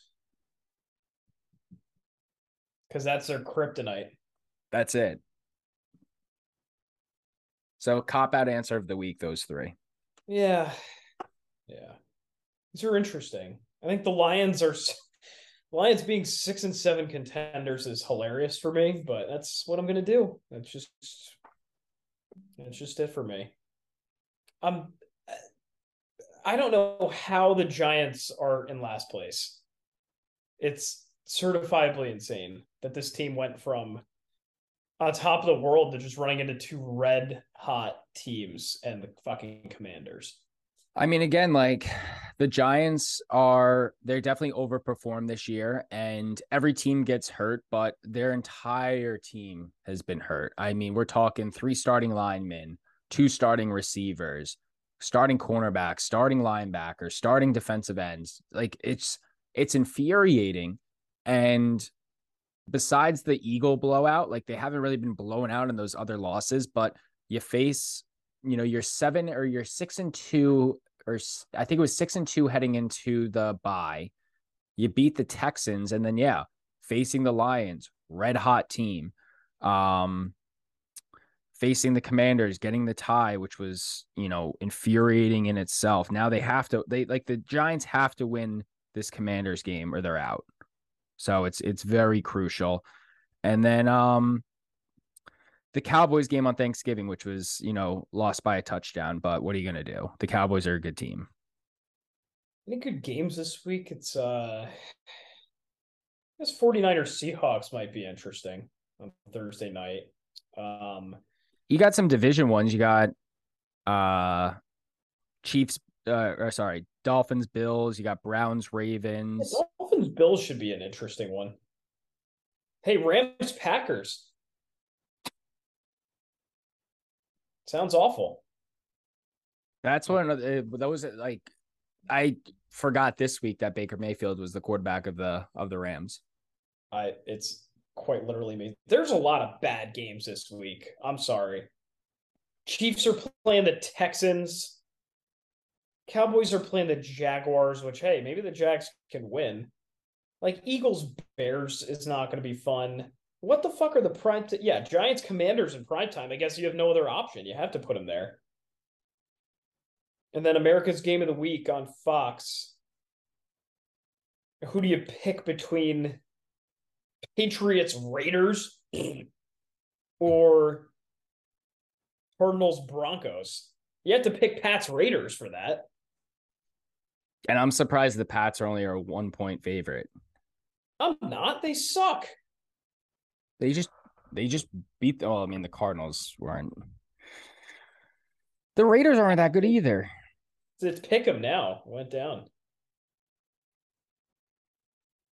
because that's their kryptonite. That's it. So cop out answer of the week, those three. Yeah. Yeah. These are interesting. I think the Lions are Lions being six and seven contenders is hilarious for me, but that's what I'm gonna do. That's just that's just it for me. Um I don't know how the Giants are in last place. It's certifiably insane that this team went from on top of the world to just running into two red hot teams and the fucking commanders. I mean, again, like the Giants are, they're definitely overperformed this year, and every team gets hurt, but their entire team has been hurt. I mean, we're talking three starting linemen, two starting receivers, starting cornerback, starting linebacker, starting defensive ends. Like it's, it's infuriating and besides the Eagle blowout, like they haven't really been blown out in those other losses, but you face, you know, you're seven or you're six and two, or I think it was six and two heading into the bye. You beat the Texans, and then yeah, facing the Lions, red hot team. Um, facing the commanders getting the tie which was you know infuriating in itself now they have to they like the giants have to win this commanders game or they're out so it's it's very crucial. And then um the Cowboys game on Thanksgiving, which was, you know, lost by a touchdown, but what are you gonna do? The Cowboys are a good team. Any good games this week? It's uh this 49ers Seahawks might be interesting on Thursday night. Um you got some division ones. You got uh Chiefs, uh, or sorry, Dolphins, Bills. You got Browns, Ravens. Dolphins Bills should be an interesting one. Hey, Rams Packers. Sounds awful. That's one of the, those like I forgot this week that Baker Mayfield was the quarterback of the of the Rams. I it's quite literally me. There's a lot of bad games this week. I'm sorry. Chiefs are playing the Texans. Cowboys are playing the Jaguars, which hey, maybe the Jags can win. Like Eagles Bears is not going to be fun. What the fuck are the prime? T- yeah, Giants Commanders in prime time. I guess you have no other option. You have to put them there. And then America's Game of the Week on Fox. Who do you pick between Patriots Raiders or Cardinals Broncos? You have to pick Pats Raiders for that. And I'm surprised the Pats are only a one point favorite. I'm not. They suck. They just they just beat. Oh, I mean the Cardinals weren't. The Raiders aren't that good either. It's pick them now. Went down.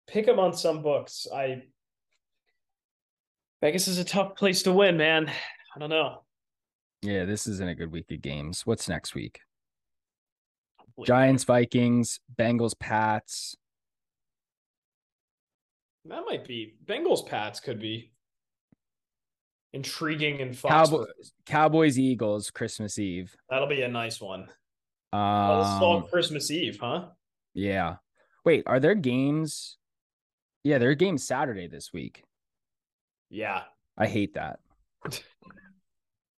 Pick them on some books. I Vegas is a tough place to win, man. I don't know. Yeah, this isn't a good week of games. What's next week? Giants, Vikings, Bengals, Pats. That might be Bengals. Pats could be intriguing and fun. Cowboys, Cowboys, Eagles, Christmas Eve. That'll be a nice one. Um, all Christmas Eve, huh? Yeah. Wait, are there games? Yeah, there are games Saturday this week. Yeah. I hate that.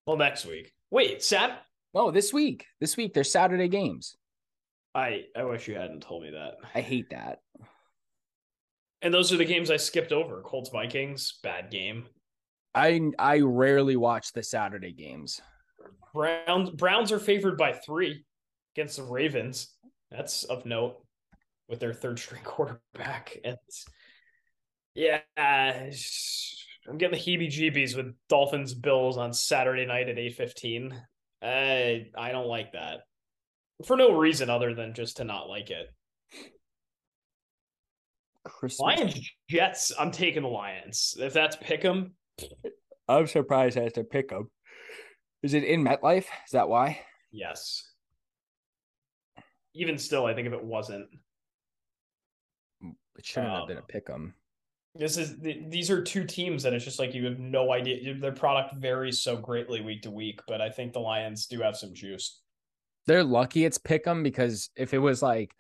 well, next week. Wait, Sat? Oh, this week. This week there's Saturday games. I I wish you hadn't told me that. I hate that. And those are the games I skipped over. Colts Vikings, bad game. I I rarely watch the Saturday games. Browns Browns are favored by three against the Ravens. That's of note with their third string quarterback. And yeah, I'm getting the heebie-jeebies with Dolphins Bills on Saturday night at 8:15. I I don't like that for no reason other than just to not like it. Christmas. Lions Jets. I'm taking the Lions. If that's pick 'em. I'm surprised have to pick them. Is it in MetLife? Is that why? Yes. Even still, I think if it wasn't, it shouldn't um, have been a um, pick 'em. This is these are two teams that it's just like you have no idea. Their product varies so greatly week to week, but I think the Lions do have some juice. They're lucky it's pick 'em because if it was like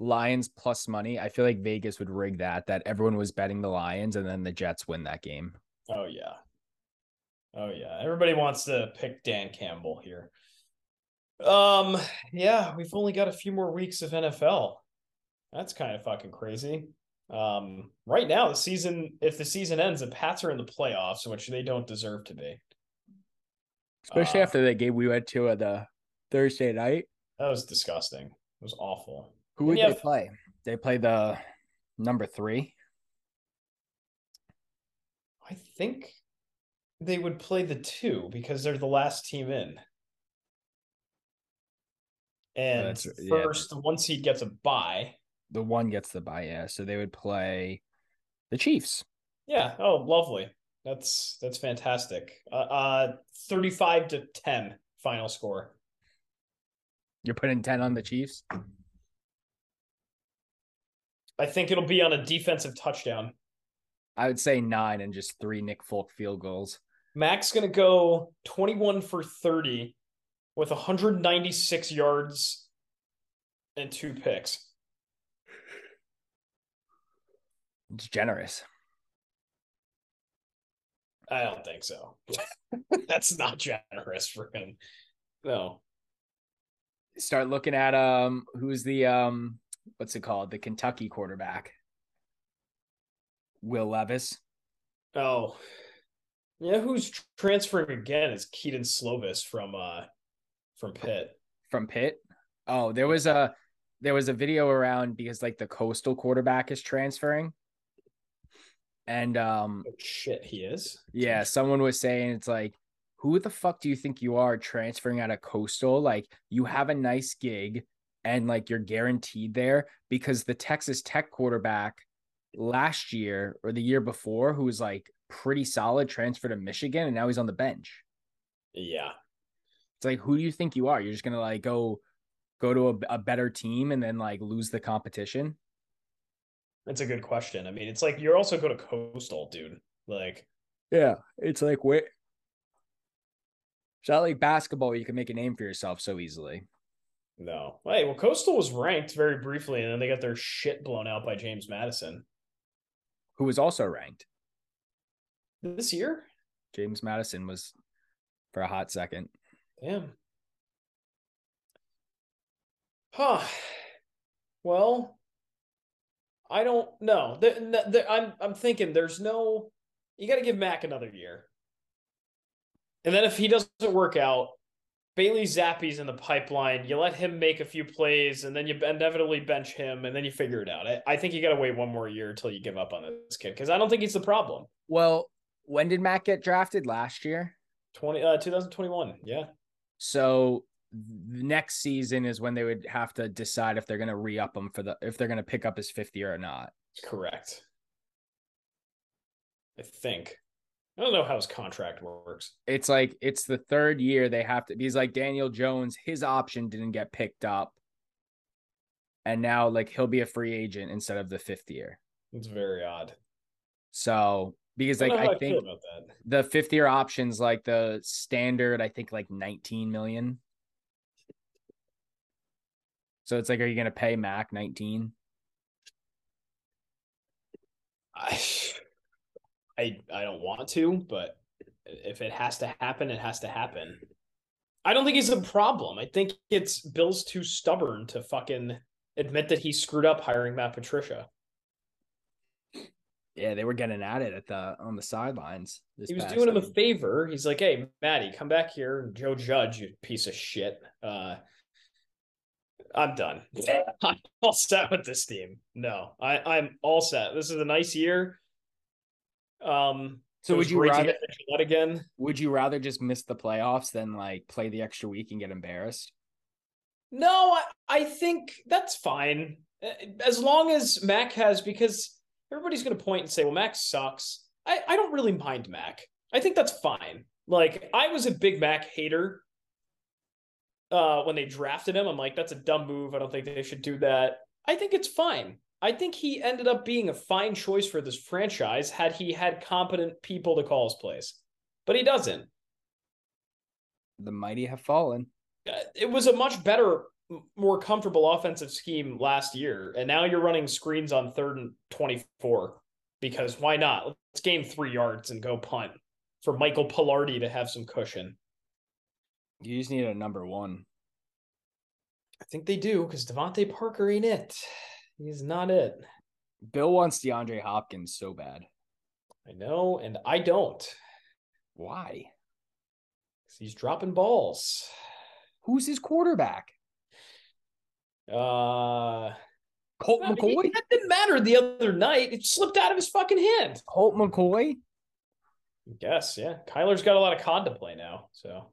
Lions plus money, I feel like Vegas would rig that that everyone was betting the Lions and then the Jets win that game. Oh yeah. Oh yeah. Everybody wants to pick Dan Campbell here. Um yeah, we've only got a few more weeks of NFL. That's kind of fucking crazy. Um right now the season if the season ends the Pats are in the playoffs which they don't deserve to be. Especially uh, after the game we went to at the Thursday night. That was disgusting. It was awful. Who would they have... play? They play the number three. I think they would play the two because they're the last team in. And first, yeah. one seed gets a bye. The one gets the bye, yeah. So they would play the Chiefs. Yeah. Oh, lovely. That's that's fantastic. Uh, uh thirty-five to ten final score. You're putting ten on the Chiefs. I think it'll be on a defensive touchdown. I would say nine and just three Nick Folk field goals. Mac's going to go 21 for 30 with 196 yards and two picks. It's generous. I don't think so. That's not generous for him. No. Start looking at um who's the um what's it called? The Kentucky quarterback. Will Levis. Oh. Yeah, who's transferring again is Kedon Slovis from uh from Pitt. From Pitt? Oh, there was a there was a video around because like the coastal quarterback is transferring. And um oh, shit, he is. Yeah, someone was saying it's like who the fuck do you think you are transferring out of Coastal? Like you have a nice gig and like you're guaranteed there because the Texas Tech quarterback last year or the year before who was like pretty solid transferred to Michigan and now he's on the bench. Yeah. It's like who do you think you are? You're just going to like go go to a, a better team and then like lose the competition? That's a good question. I mean, it's like you're also go to Coastal, dude. Like, yeah, it's like wait, it's not like basketball. You can make a name for yourself so easily. No. Hey, well, Coastal was ranked very briefly, and then they got their shit blown out by James Madison, who was also ranked this year. James Madison was for a hot second. Damn. Huh. Well, I don't know. The, the, I'm I'm thinking there's no. You got to give Mac another year. And then if he doesn't work out, Bailey Zappe's in the pipeline. You let him make a few plays, and then you inevitably bench him, and then you figure it out. I, I think you got to wait one more year until you give up on this kid because I don't think he's the problem. Well, when did Mac get drafted last year? 20, uh, 2021. Yeah. So next season is when they would have to decide if they're going to re up him for the if they're going to pick up his fifth year or not. Correct. I think. I don't know how his contract works. It's like it's the third year they have to. He's like Daniel Jones. His option didn't get picked up, and now like he'll be a free agent instead of the fifth year. It's very odd. So because like I, I think the fifth year options like the standard, I think like nineteen million. So it's like, are you going to pay Mac nineteen? I I I don't want to, but if it has to happen, it has to happen. I don't think he's a problem. I think it's Bill's too stubborn to fucking admit that he screwed up hiring Matt Patricia. Yeah, they were getting at it at the on the sidelines. he was doing him a favor. He's like, "Hey, Maddie, come back here, Joe Judge, you piece of shit." Uh, I'm done. I'm all set with this team. No, I, I'm all set. This is a nice year. Um, so would you rather that again? Would you rather just miss the playoffs than like play the extra week and get embarrassed? No, I, I think that's fine as long as Mac has because everybody's going to point and say, "Well, Mac sucks." I I don't really mind Mac. I think that's fine. Like I was a big Mac hater uh, when they drafted him. I'm like, that's a dumb move. I don't think they should do that. I think it's fine. I think he ended up being a fine choice for this franchise had he had competent people to call his plays, but he doesn't. The mighty have fallen. Uh, it was a much better, more comfortable offensive scheme last year, and now you're running screens on third and twenty-four because why not? Let's gain three yards and go punt for Michael Palardy to have some cushion. You just need a number one. I think they do because DeVante Parker ain't it. He's not it. Bill wants DeAndre Hopkins so bad. I know, and I don't. Why? Because he's dropping balls. Who's his quarterback? Uh Colt McCoy? That didn't matter the other night. It slipped out of his fucking hand. Colt McCoy? I guess, yeah. Kyler's got a lot of COD to play now, so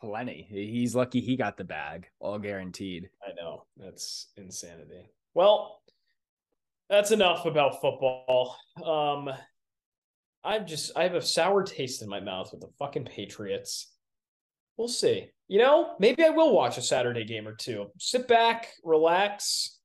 plenty. He's lucky he got the bag, all guaranteed. I know. That's insanity. Well, that's enough about football. Um I'm just I have a sour taste in my mouth with the fucking Patriots. We'll see. You know, maybe I will watch a Saturday game or two. Sit back, relax,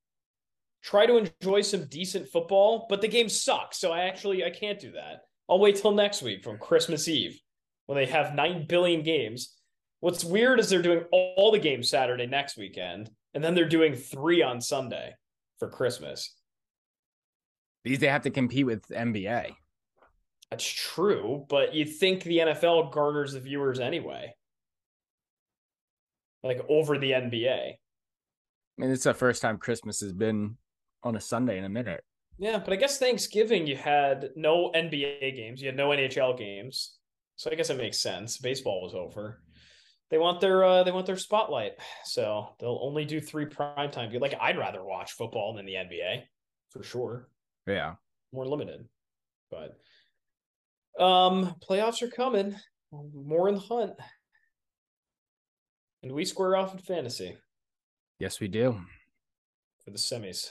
try to enjoy some decent football, but the game sucks, so I actually I can't do that. I'll wait till next week from Christmas Eve when they have 9 billion games What's weird is they're doing all the games Saturday next weekend, and then they're doing three on Sunday for Christmas. Because they have to compete with NBA. That's true, but you think the NFL garners the viewers anyway. Like over the NBA. I mean, it's the first time Christmas has been on a Sunday in a minute. Yeah, but I guess Thanksgiving you had no NBA games, you had no NHL games. So I guess it makes sense. Baseball was over they want their uh, they want their spotlight. So they'll only do three primetime games. Like I'd rather watch football than the NBA for sure. Yeah, more limited, but um, playoffs are coming. more in the hunt. And we square off in fantasy Yes, we do. for the semis.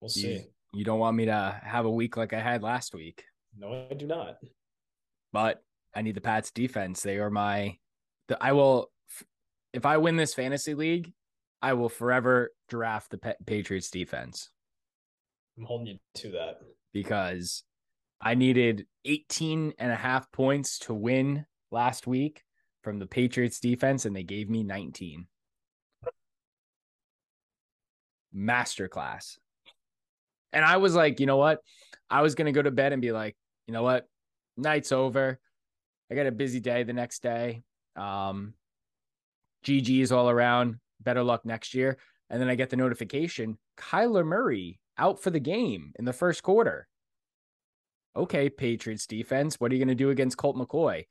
We'll You, see. you don't want me to have a week like I had last week, No, I do not. but I need the Pats defense. They are my. The, I will, if I win this fantasy league, I will forever draft the Pa- Patriots defense. I'm holding you to that. because I needed 18 and a half points to win last week from the Patriots defense, and they gave me 19. Masterclass. And I was like, you know what? I was going to go to bed and be like, you know what? Night's over. I got a busy day the next day. Um, GG's all around. Better luck next year. And then I get the notification Kyler Murray out for the game in the first quarter. Okay, Patriots defense. What are you going to do against Colt McCoy?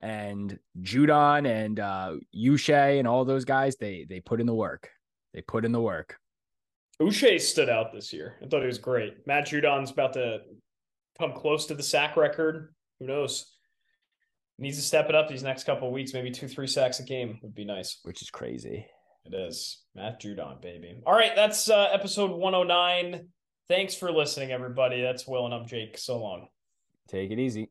And Judon and uh Uche and all those guys, they they put in the work. They put in the work. Uche stood out this year. I thought he was great. Matt Judon's about to come close to the sack record. Who knows? Needs to step it up these next couple of weeks. Maybe two, three sacks a game would be nice. Which is crazy. It is. Matt Judon, baby. All right, that's uh, episode 109. Thanks for listening, everybody. That's Will and I'm Jake. So long. Take it easy.